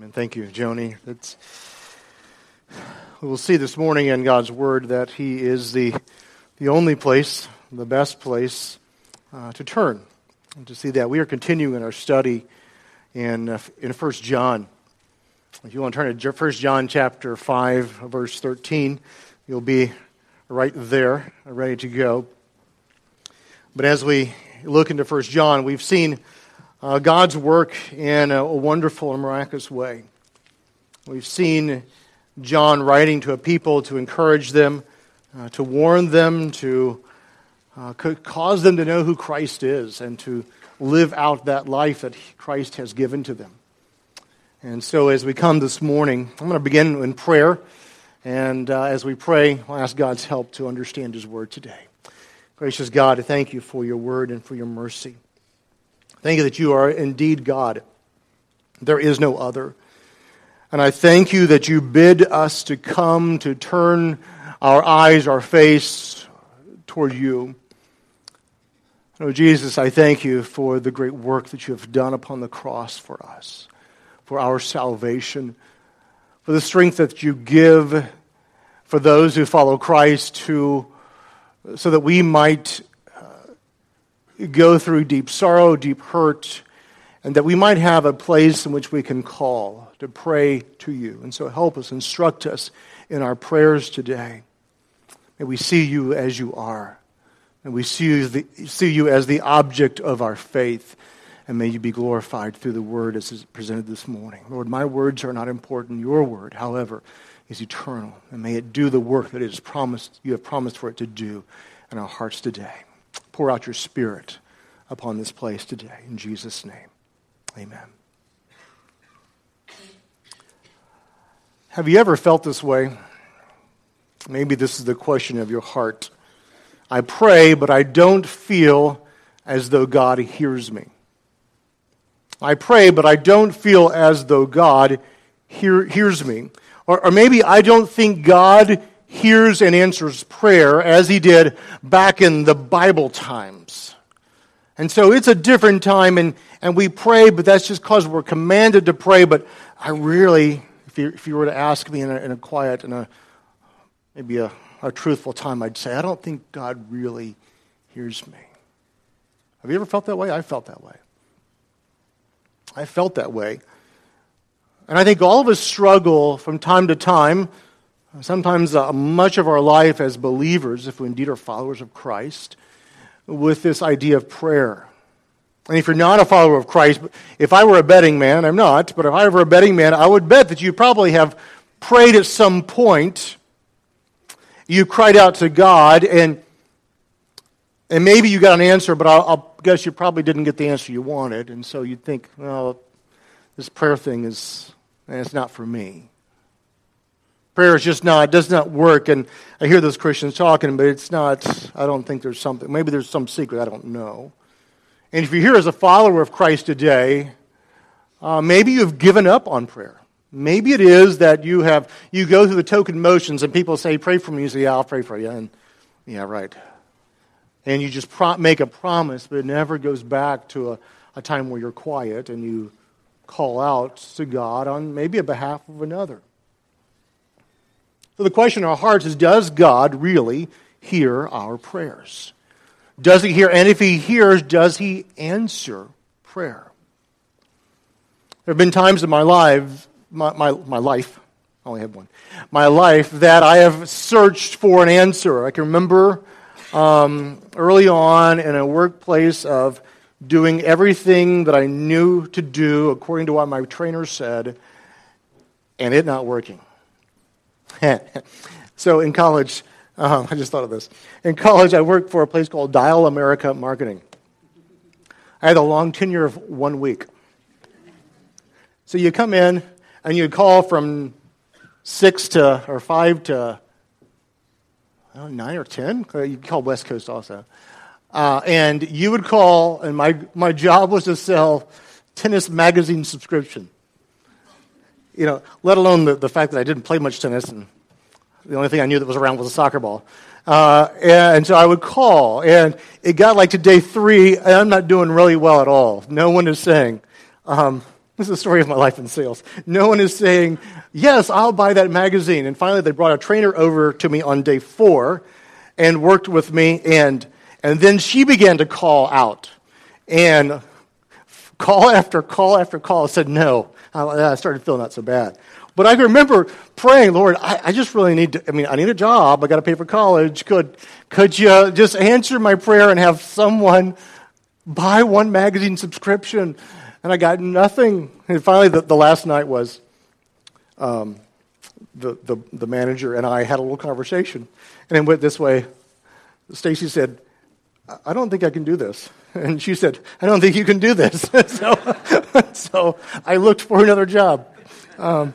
And thank you, Joni. That's, we will see this morning in God's Word that He is the, the only place, the best place uh, to turn. And to see that, we are continuing our study in, uh, in 1 John. If you want to turn to 1 John chapter 5, verse 13, you'll be right there, ready to go. But as we look into 1 John, we've seen uh, God's work in a, a, wonderful and miraculous way. We've seen John writing to a people to encourage them, uh, to warn them, to uh, cause them to know who Christ is and to live out that life that Christ has given to them. And so, as we come this morning, I'm going to begin in prayer. And uh, as we pray, I'll ask God's help to understand His word today. Gracious God, I thank you for your word and for your mercy. Thank you that you are indeed God. There is no other. And I thank you that you bid us to come to turn our eyes, our face toward you. Oh, Jesus, I thank you for the great work that you have done upon the cross for us, for our salvation, for the strength that you give for those who follow Christ, to, so that we might go through deep sorrow, deep hurt, and that we might have a place in which we can call to pray to you. And so help us, instruct us in our prayers today. May we see you as you are. And we see you, the, see you as the object of our faith. And may you be glorified through the word as is presented this morning. Lord, my words are not important. Your word, however, is eternal. And may it do the work that it is promised, you have promised for it to do in our hearts today pour out your Spirit upon this place today. In Jesus' name, amen. Have you ever felt this way? Maybe this is the question of your heart. I pray, but I don't feel as though God hears me. I pray, but I don't feel as though God hear, hears me. Or, or maybe I don't think God hears and answers prayer as he did back in the Bible times. And so it's a different time, and, and we pray, but that's just because we're commanded to pray. But I really, if you, if you were to ask me in a, in a quiet and a maybe a, a truthful time, I'd say, I don't think God really hears me. Have you ever felt that way? I felt that way. I felt that way. And I think all of us struggle from time to time sometimes uh, much of our life as believers, if we indeed are followers of Christ, with this idea of prayer. And if you're not a follower of Christ, if I were a betting man, I'm not, but if I were a betting man, I would bet that you probably have prayed at some point. You cried out to God, and, and maybe you got an answer, but I'll, I'll guess you probably didn't get the answer you wanted. And so you'd think, well, this prayer thing is, it's not for me. Prayer is just not, does not work. And I hear those Christians talking, but it's not, I don't think there's something, maybe there's some secret, I don't know. And if you're here as a follower of Christ today, uh, maybe you've given up on prayer. Maybe it is that you have, you go through the token motions and people say, pray for me. You say, yeah, I'll pray for you. And yeah, right. And you just pro- make a promise, but it never goes back to a, a time where you're quiet and you call out to God on maybe a behalf of another. So the question in our hearts is Does God really hear our prayers? Does he hear? And if he hears, does he answer prayer? There have been times in my life, my, my, my life, I only have one, my life, that I have searched for an answer. I can remember um, early on in a workplace of doing everything that I knew to do according to what my trainer said, and it not working. so in college, uh, I just thought of this. In college, I worked for a place called DialAmerica Marketing. I had a long tenure of one week. So you come in and you call from six to or five to know, nine or ten. Uh, you call West Coast also, uh, and you would call, and my my job was to sell tennis magazine subscription you know, let alone the, the fact that I didn't play much tennis and the only thing I knew that was around was a soccer ball. Uh, and so I would call, and it got like to day three, and I'm not doing really well at all. No one is saying. Um, This is the story of my life in sales. No one is saying, Yes, I'll buy that magazine. And finally, they brought a trainer over to me on day four and worked with me. And, and then she began to call out. And call after call after call said no. I started feeling not so bad. But I can remember praying, Lord, I, I, just really need to, I mean, I need a job. I got to pay for college. Could, could you just answer my prayer and have someone buy one magazine subscription? And I got nothing. And finally, the, the last night was um, the, the, the manager and I had a little conversation. And it went this way. Stacy said, I don't think I can do this. And she said, I don't think you can do this. so, so I looked for another job. Um,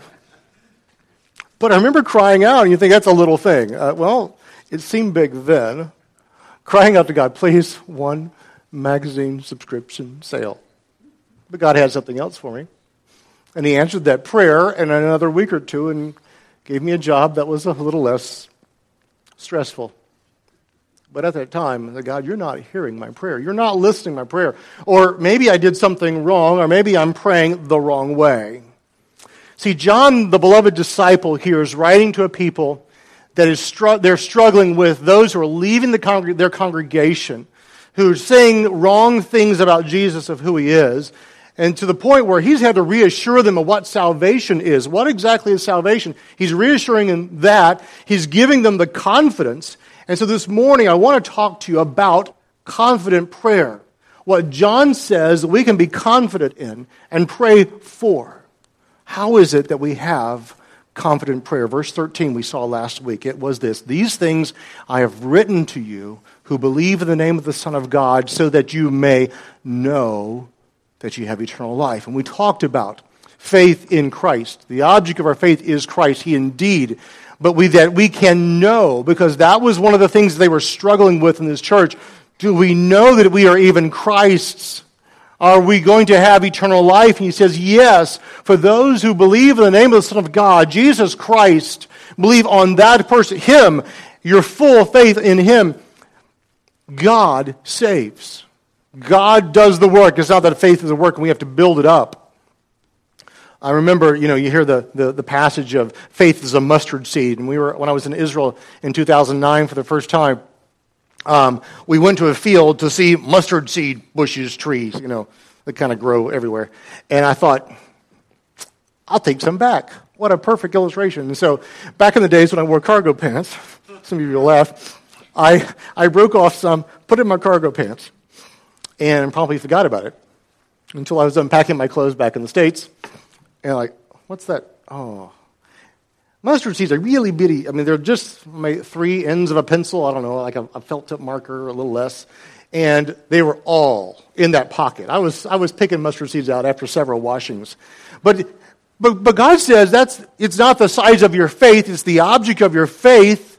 but I remember crying out, and you think that's a little thing. Uh, well, it seemed big then. Crying out to God, please, one magazine subscription sale. But God had something else for me. And He answered that prayer in another week or two and gave me a job that was a little less stressful. But at that time, God, you're not hearing my prayer. You're not listening my prayer. Or maybe I did something wrong, or maybe I'm praying the wrong way. See, John, the beloved disciple here, is writing to a people that is str- they're struggling with those who are leaving the their congregation, who are saying wrong things about Jesus of who he is, and to the point where he's had to reassure them of what salvation is. What exactly is salvation? He's reassuring them that. He's giving them the confidence and so this morning, I want to talk to you about confident prayer. What John says we can be confident in and pray for. How is it that we have confident prayer? Verse 13 we saw last week. It was this These things I have written to you who believe in the name of the Son of God, so that you may know that you have eternal life. And we talked about faith in Christ. The object of our faith is Christ. He indeed but we, that we can know, because that was one of the things they were struggling with in this church. Do we know that we are even Christ's? Are we going to have eternal life? And he says, Yes, for those who believe in the name of the Son of God, Jesus Christ, believe on that person, Him, your full faith in Him, God saves. God does the work. It's not that faith is a work and we have to build it up. I remember, you know, you hear the, the, the, passage of faith is a mustard seed. And we were, when I was in Israel in 2009 for the first time, um, we went to a field to see mustard seed bushes, trees, you know, that kind of grow everywhere. And I thought, I'll take some back. What a perfect illustration. And so back in the days when I wore cargo pants, some of you will laugh, I, I broke off some, put it in my cargo pants, and probably forgot about it until I was unpacking my clothes back in the States. And like, what's that? Oh. Mustard seeds are really bitty. I mean, they're just three ends of a pencil. I don't know, like a, a felt tip marker, a little less. And they were all in that pocket. I was, I was picking mustard seeds out after several washings. But, but, but God says that's, it's not the size of your faith, it's the object of your faith.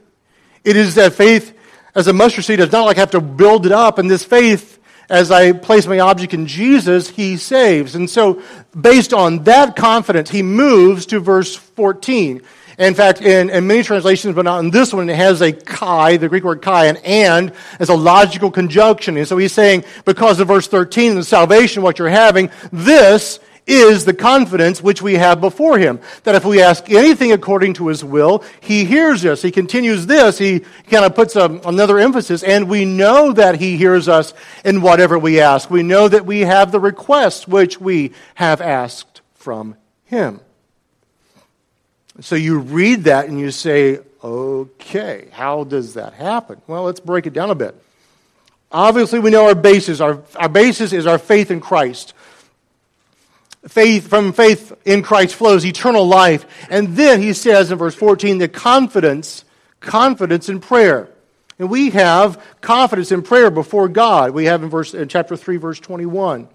It is that faith as a mustard seed. It's not like have to build it up. And this faith as I place my object in Jesus, he saves. And so, based on that confidence, he moves to verse 14. In fact, in, in, many translations, but not in this one, it has a kai, the Greek word kai, and and as a logical conjunction. And so he's saying, because of verse 13, the salvation, what you're having, this is the confidence which we have before him. That if we ask anything according to his will, he hears us. He continues this. He kind of puts a, another emphasis, and we know that he hears us in whatever we ask. We know that we have the request which we have asked from him. So you read that and you say, okay, how does that happen? Well, let's break it down a bit. Obviously, we know our basis. Our, our basis is our faith in Christ faith from faith in Christ flows eternal life. And then he says in verse 14, the confidence, confidence in prayer. And we have confidence in prayer before God. We have in verse in chapter 3 verse 21.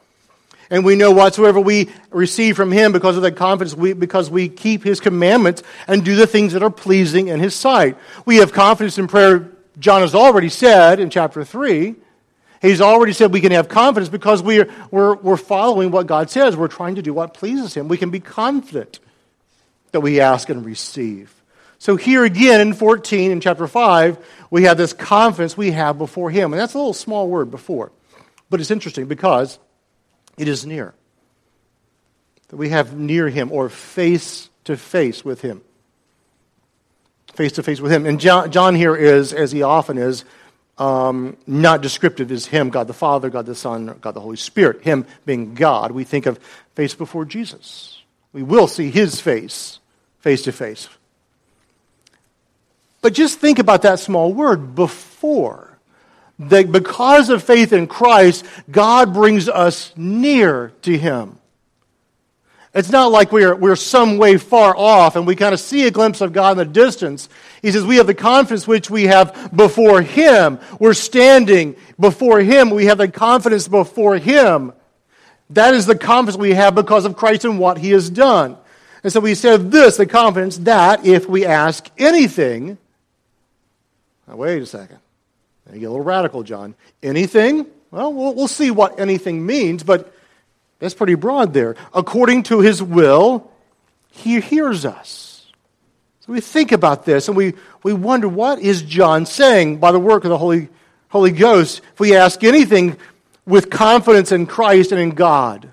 And we know whatsoever we receive from him because of that confidence, we, because we keep his commandments and do the things that are pleasing in his sight. We have confidence in prayer, John has already said in chapter 3. He's already said we can have confidence because we're, we're, we're following what God says. We're trying to do what pleases Him. We can be confident that we ask and receive. So here again in 14, in chapter 5, we have this confidence we have before Him. And that's a little small word before. But it's interesting because it is near. that we have near him or face to face with him. Face to face with him. And John, John, here is, as he often is, um, not descriptive is him, God the Father, God the Son, God the Holy Spirit. Him being God. We think of face before Jesus. We will see his face, face to face. But just think about that small word, before. That because of faith in Christ, God brings us near to him. It's not like we're, we're some way far off and we kind of see a glimpse of God in the distance. He says, We have the confidence which we have before Him. We're standing before Him. We have the confidence before Him. That is the confidence we have because of Christ and what He has done. And so we said this the confidence that if we ask anything, now wait a second. You get a little radical, John. Anything? Well, well, we'll see what anything means, but that's pretty broad there. According to his will, he hears us. So we think about this and we, we wonder what is John saying by the work of the Holy, Holy Ghost if we ask anything with confidence in Christ and in God.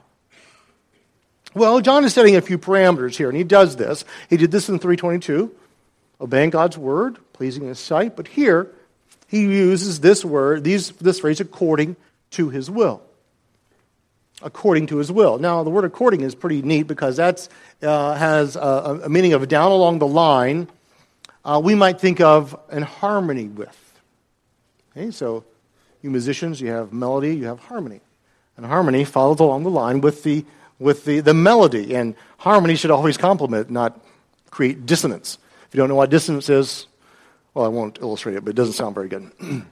Well, John is setting a few parameters here, and he does this. He did this in 322, obeying God's word, pleasing his sight. But here, he uses this word, these, this phrase, according to his will according to his will. Now, the word according is pretty neat because that uh, has a, a, meaning of down along the line. Uh, we might think of in harmony with. Okay, so you musicians, you have melody, you have harmony. And harmony follows along the line with the, with the, the melody. And harmony should always complement, not create dissonance. If you don't know what dissonance is, well, I won't illustrate it, but it doesn't sound very good.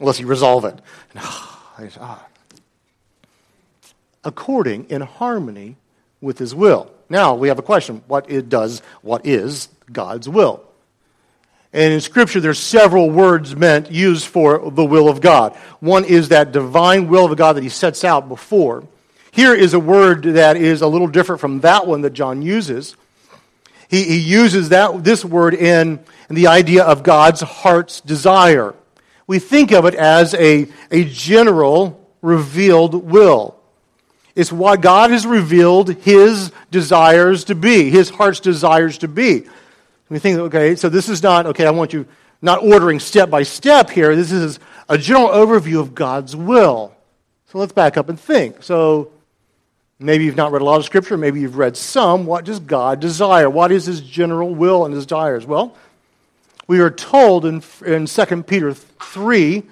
Unless you resolve it. And, ah, according in harmony with his will. Now we have a question. What it does, what is God's will? And in Scripture, there's several words meant used for the will of God. One is that divine will of God that he sets out before. Here is a word that is a little different from that one that John uses. He, he uses that, this word in, in the idea of God's heart's desire. We think of it as a, a general revealed will. It's what God has revealed his desires to be, his heart's desires to be. We think, okay, so this is not, okay, I want you not ordering step by step here. This is a general overview of God's will. So let's back up and think. So maybe you've not read a lot of scripture, maybe you've read some. What does God desire? What is his general will and His desires? Well, we are told in, in 2 Peter 3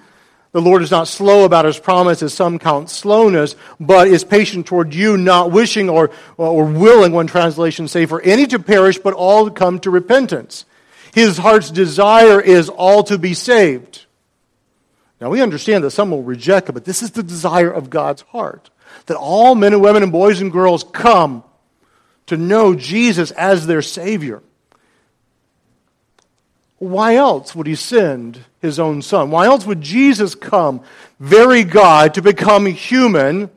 the Lord is not slow about his promise, as some count slowness, but is patient toward you, not wishing or, or willing, one translation say, for any to perish, but all to come to repentance. His heart's desire is all to be saved. Now we understand that some will reject it, but this is the desire of God's heart. That all men and women and boys and girls come to know Jesus as their Savior. Why else would he send his own son? Why else would Jesus come, very God, to become human,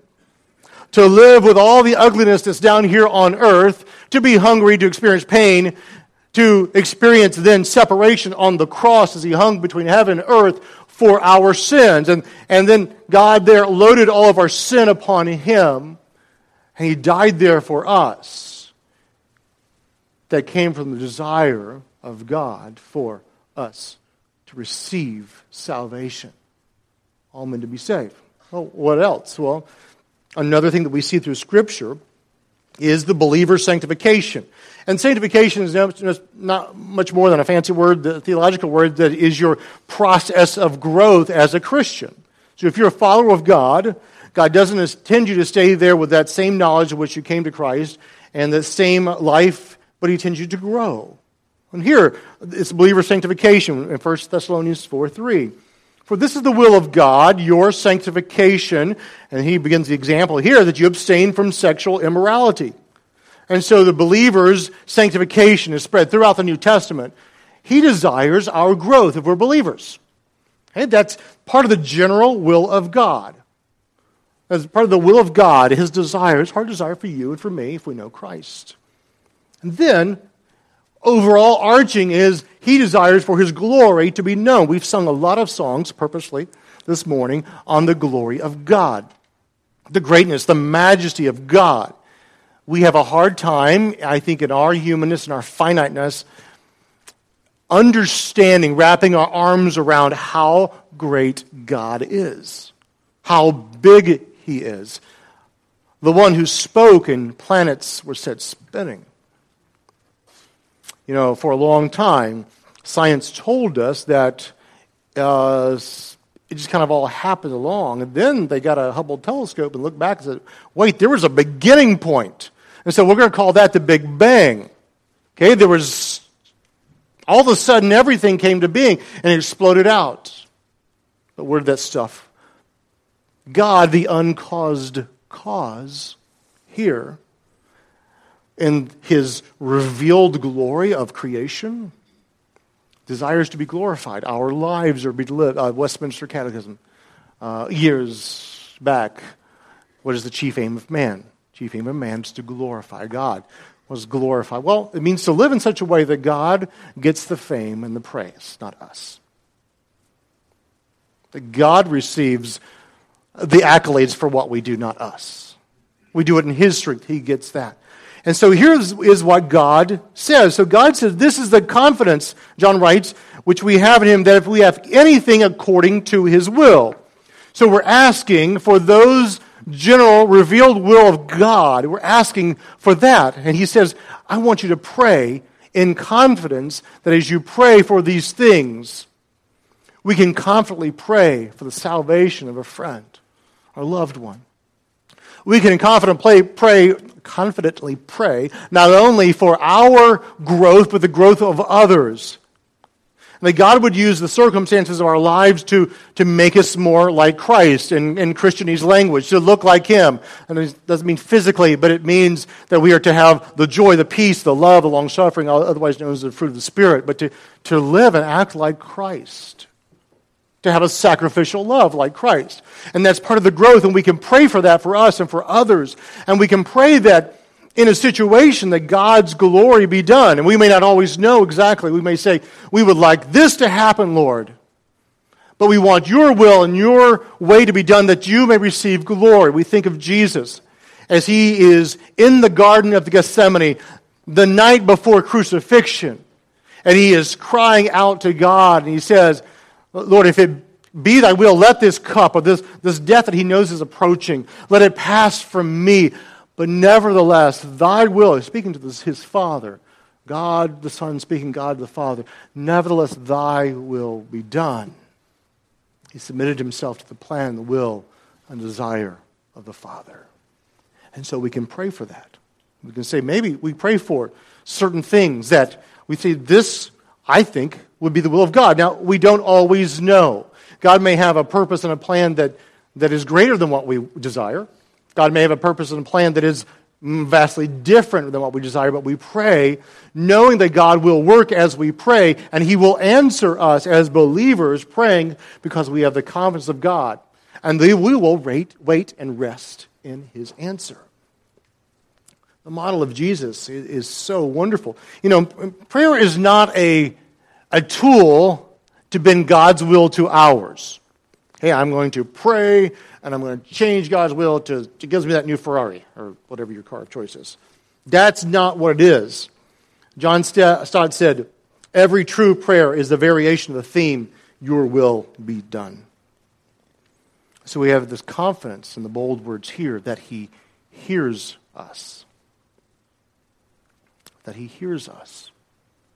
to live with all the ugliness that's down here on earth, to be hungry, to experience pain, to experience then separation on the cross as he hung between heaven and earth for our sins. And, and then God there loaded all of our sin upon him, and he died there for us. That came from the desire of God for us to receive salvation. All men to be saved. Well, what else? Well, another thing that we see through Scripture is the believer's sanctification. And sanctification is not much more than a fancy word, the theological word that is your process of growth as a Christian. So if you're a follower of God, God doesn't intend you to stay there with that same knowledge of which you came to Christ and the same life, but He intends you to grow. And here, it's believer sanctification in 1 Thessalonians 4 3. For this is the will of God, your sanctification. And he begins the example here that you abstain from sexual immorality. And so the believer's sanctification is spread throughout the New Testament. He desires our growth if we're believers. Okay? That's part of the general will of God. As part of the will of God, his desire, his heart desire for you and for me if we know Christ. And then overall arching is he desires for his glory to be known. We've sung a lot of songs purposely this morning on the glory of God, the greatness, the majesty of God. we have a hard time, I think, in our humanness and our finiteness, understanding, wrapping our arms around how great God is, how big He is. The one who spoke and planets were set spinning. You know, for a long time, science told us that uh, it just kind of all happened along. And then they got a Hubble telescope and looked back and said, wait, there was a beginning point. And so we're going to call that the Big Bang. Okay, there was all of a sudden everything came to being and it exploded out. But where did that stuff? God, the uncaused cause, here in his revealed glory of creation, desires to be glorified. Our lives are be lived. Uh, Westminster Catechism, uh, years back. What is the chief aim of man? Chief aim of man is to glorify God. Was glorify? Well, it means to live in such a way that God gets the fame and the praise, not us. That God receives the accolades for what we do, not us. We do it in His strength. He gets that. And so here is what God says. So God says, This is the confidence, John writes, which we have in Him, that if we have anything according to His will. So we're asking for those general revealed will of God. We're asking for that. And He says, I want you to pray in confidence that as you pray for these things, we can confidently pray for the salvation of a friend, our loved one. We can confidently pray, confidently pray not only for our growth, but the growth of others. And that God would use the circumstances of our lives to, to make us more like Christ in, in Christianese language, to look like Him. And it doesn't mean physically, but it means that we are to have the joy, the peace, the love, the long suffering, otherwise known as the fruit of the Spirit, but to, to live and act like Christ to have a sacrificial love like Christ. And that's part of the growth, and we can pray for that for us and for others. And we can pray that in a situation that God's glory be done. And we may not always know exactly. We may say, We would like this to happen, Lord. But we want your will and your way to be done that you may receive glory. We think of Jesus as he is in the Garden of Gethsemane the night before crucifixion. And he is crying out to God, and he says, Lord, if it be thy will, let this cup or this, this death that he knows is approaching, let it pass from me. But nevertheless, thy will, speaking to this, his Father, God the Son speaking God the Father, nevertheless, thy will be done. He submitted himself to the plan, the will, and desire of the Father. And so we can pray for that. We can say, maybe we pray for certain things that we say, this, I think, would be the will of God. Now, we don't always know. God may have a purpose and a plan that, that is greater than what we desire. God may have a purpose and a plan that is vastly different than what we desire, but we pray knowing that God will work as we pray, and He will answer us as believers praying because we have the confidence of God. And we will wait, wait and rest in His answer. The model of Jesus is so wonderful. You know, prayer is not a a tool to bend God's will to ours. Hey, I'm going to pray and I'm going to change God's will to, to gives me that new Ferrari or whatever your car of choice is. That's not what it is. John Stott said, Every true prayer is the variation of the theme, Your will be done. So we have this confidence in the bold words here that He hears us. That He hears us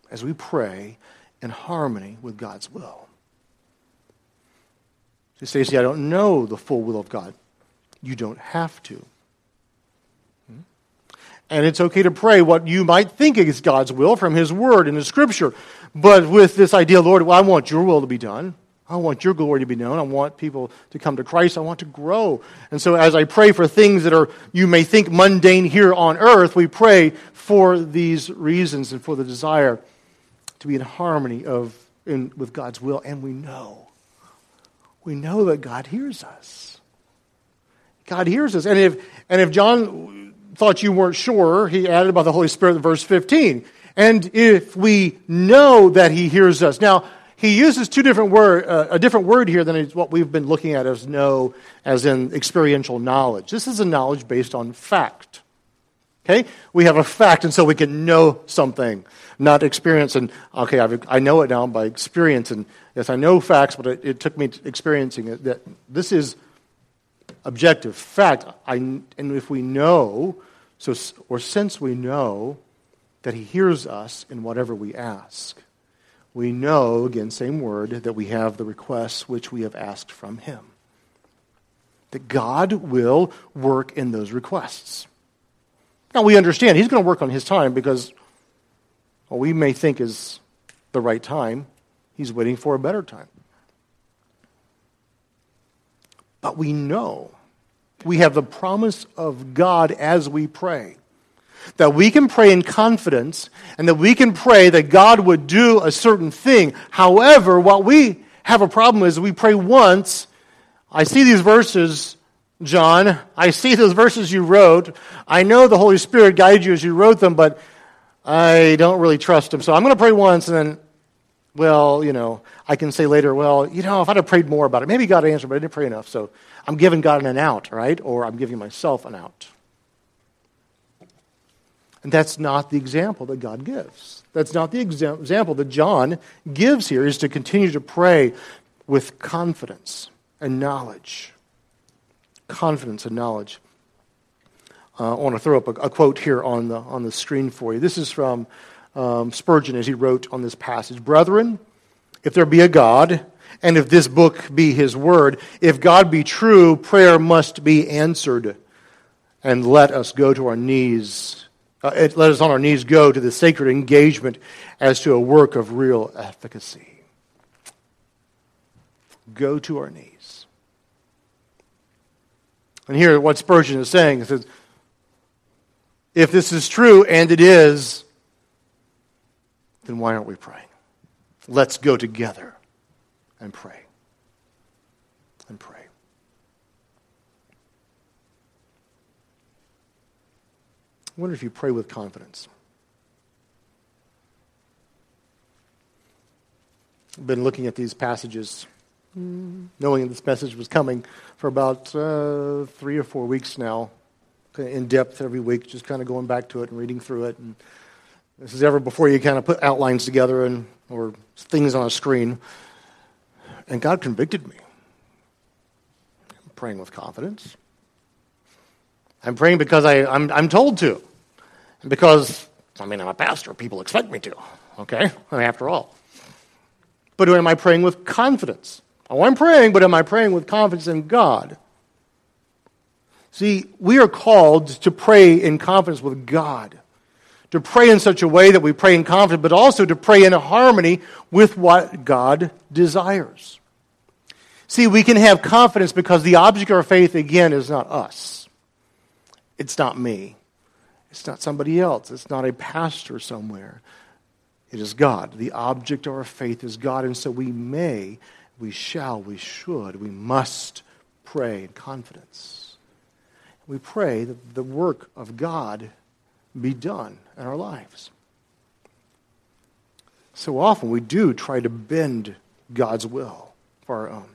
as we pray in harmony with God's will. So, Stacy, I don't know the full will of God. You don't have to. Hmm? And it's okay to pray what you might think is God's will from His Word and His Scripture. But with this idea, Lord, well, I want your will to be done. I want your glory to be known. I want people to come to Christ. I want to grow. And so as I pray for things that are, you may think mundane here on earth, we pray for these reasons and for the desire to be in harmony of, in, with God's will, and we know. We know that God hears us. God hears us. And if, and if John thought you weren't sure, he added about the Holy Spirit in verse 15. And if we know that he hears us. Now, he uses two different word, uh, a different word here than what we've been looking at as know, as in experiential knowledge. This is a knowledge based on fact. Okay? We have a fact, and so we can know something, not experience. And, okay, I've, i know it now by experience. And yes, I know facts, but it, it took me experiencing it. That this is objective fact. I, and if we know, so, or since we know that He hears us in whatever we ask, we know, again, same word, that we have the requests which we have asked from Him. That God will work in those requests. Now, we understand He's going to work on His time because what we may think is the right time, He's waiting for a better time. But we know we have the promise of God as we pray that we can pray in confidence and that we can pray that God would do a certain thing. However, what we have a problem is we pray once. I see these verses, John. I see those verses you wrote. I know the Holy Spirit guided you as you wrote them, but I don't really trust him. So I'm going to pray once and then, well, you know, I can say later, well, you know, if I'd have prayed more about it, maybe God answered, but I didn't pray enough. So I'm giving God an out, right? Or I'm giving myself an out. And that's not the example that God gives. That's not the example that John gives here, is to continue to pray with confidence and knowledge. Confidence and knowledge. Uh, I want to throw up a, a, quote here on the, on the screen for you. This is from um, Spurgeon as he wrote on this passage Brethren, if there be a God, and if this book be his word, if God be true, prayer must be answered. And let us go to our knees uh, it, let us on our knees go to the sacred engagement as to a work of real efficacy. Go to our knees. And here, what Spurgeon is saying is if this is true, and it is, then why aren't we praying? Let's go together and pray. And pray. I wonder if you pray with confidence. I've been looking at these passages, knowing this message was coming for about uh, three or four weeks now, in depth every week, just kind of going back to it and reading through it. And this is ever before you kind of put outlines together and or things on a screen. And God convicted me. I'm praying with confidence. I'm praying because I, I'm, I'm told to. And because, I mean, I'm a pastor, people expect me to, okay? After all. But am I praying with confidence? Oh, I'm praying, but am I praying with confidence in God? See, we are called to pray in confidence with God. To pray in such a way that we pray in confidence, but also to pray in harmony with what God desires. See, we can have confidence because the object of our faith, again, is not us. It's not me. It's not somebody else. It's not a pastor somewhere. It is God. The object of our faith is God. And so we may, we shall, we should, we must pray in confidence. We pray that the work of God be done in our lives. So often we do try to bend God's will for our own.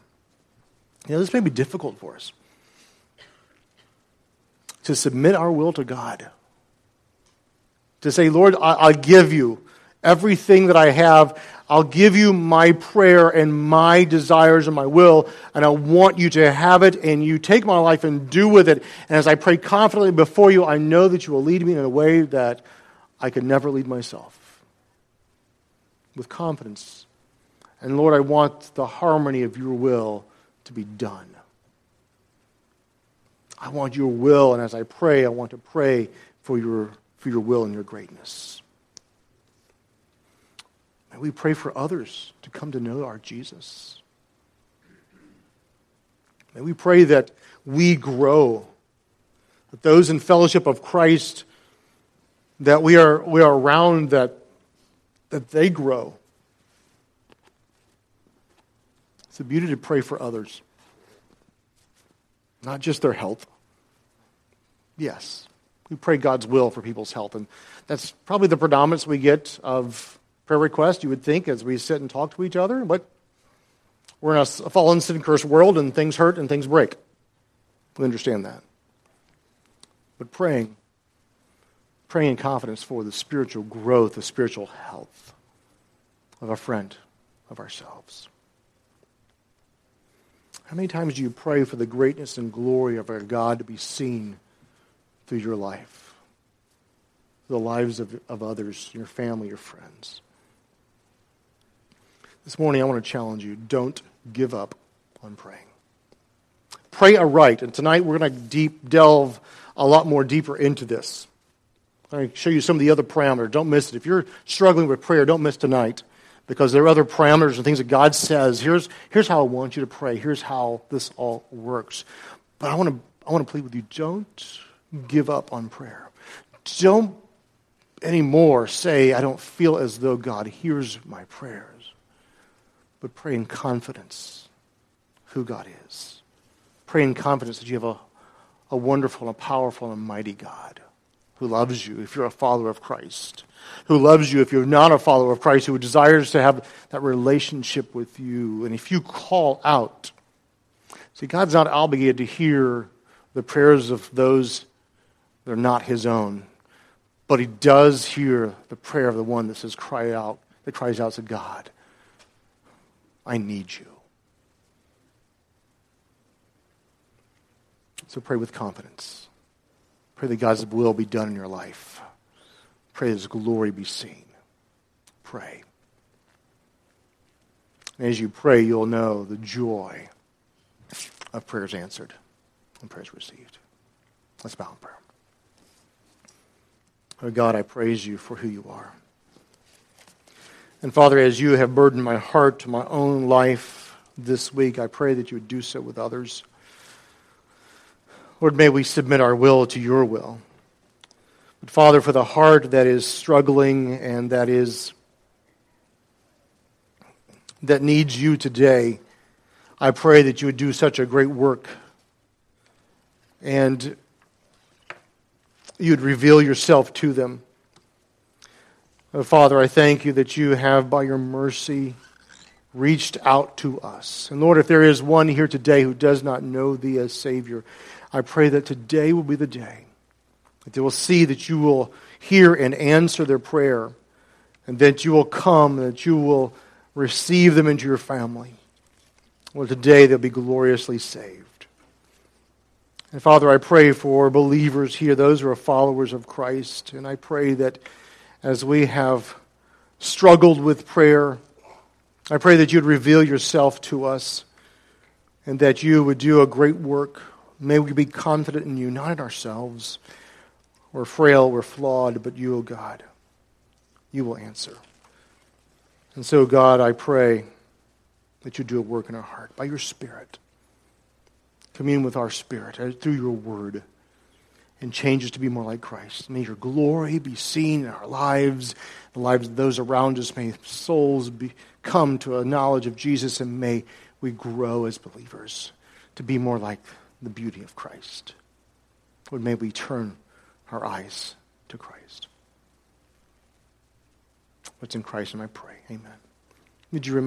You know, this may be difficult for us to submit our will to God. To say, Lord, I'll give you everything that I have. I'll give you my prayer and my desires and my will, and I want you to have it, and you take my life and do with it. And as I pray confidently before you, I know that you will lead me in a way that I could never lead myself. With confidence. And Lord, I want the harmony of your will to be done. I want your will, and as I pray, I want to pray for your, for your will and your greatness. May we pray for others to come to know our Jesus. May we pray that we grow, that those in fellowship of Christ that we are, we are around, that, that they grow. It's a beauty to pray for others not just their health. Yes, we pray God's will for people's health. And that's probably the predominance we get of prayer requests, you would think, as we sit and talk to each other. But we're in a fallen, sin cursed world, and things hurt and things break. We understand that. But praying praying in confidence for the spiritual growth, the spiritual health of a friend, of ourselves. How many times do you pray for the greatness and glory of our God to be seen through your life, the lives of, of others, your family, your friends? This morning, I want to challenge you don't give up on praying. Pray aright. And tonight, we're going to deep delve a lot more deeper into this. I'm going to show you some of the other parameters. Don't miss it. If you're struggling with prayer, don't miss tonight because there are other parameters and things that God says. Here's, here's how I want you to pray. Here's how this all works. But I want to, I want to plead with you don't give up on prayer. Don't anymore say, I don't feel as though God hears my prayers. But pray in confidence who God is. Pray in confidence that you have a, a wonderful and powerful and mighty God who loves you if you're a follower of Christ, who loves you if you're not a follower of Christ, who desires to have that relationship with you. And if you call out, see, God's not obligated to hear the prayers of those that are not his own, but he does hear the prayer of the one that says, cry out, that cries out to God, I need you. So pray with confidence. Pray that God's will be done in your life. Pray that His glory be seen. Pray. And as you pray, you'll know the joy of prayers answered and prayers received. Let's bow in prayer. Oh God, I praise you for who you are. And Father, as you have burdened my heart to my own life this week, I pray that you would do so with others. Lord, may we submit our will to your will. But Father, for the heart that is struggling and that is that needs you today, I pray that you would do such a great work and you'd reveal yourself to them. Oh, Father, I thank you that you have, by your mercy, reached out to us. And Lord, if there is one here today who does not know thee as Savior, I pray that today will be the day that they will see that you will hear and answer their prayer, and that you will come, and that you will receive them into your family. Well, today they'll be gloriously saved. And Father, I pray for believers here, those who are followers of Christ, and I pray that as we have struggled with prayer, I pray that you'd reveal yourself to us and that you would do a great work May we be confident in you, not in ourselves. We're frail, we're flawed, but you, O oh God, you will answer. And so, God, I pray that you do a work in our heart by your Spirit. Commune with our spirit uh, through your word and change us to be more like Christ. May your glory be seen in our lives, the lives of those around us. May souls be, come to a knowledge of Jesus, and may we grow as believers to be more like the beauty of Christ. Lord, may we turn our eyes to Christ. What's in Christ, and I pray. Amen. Would you remain?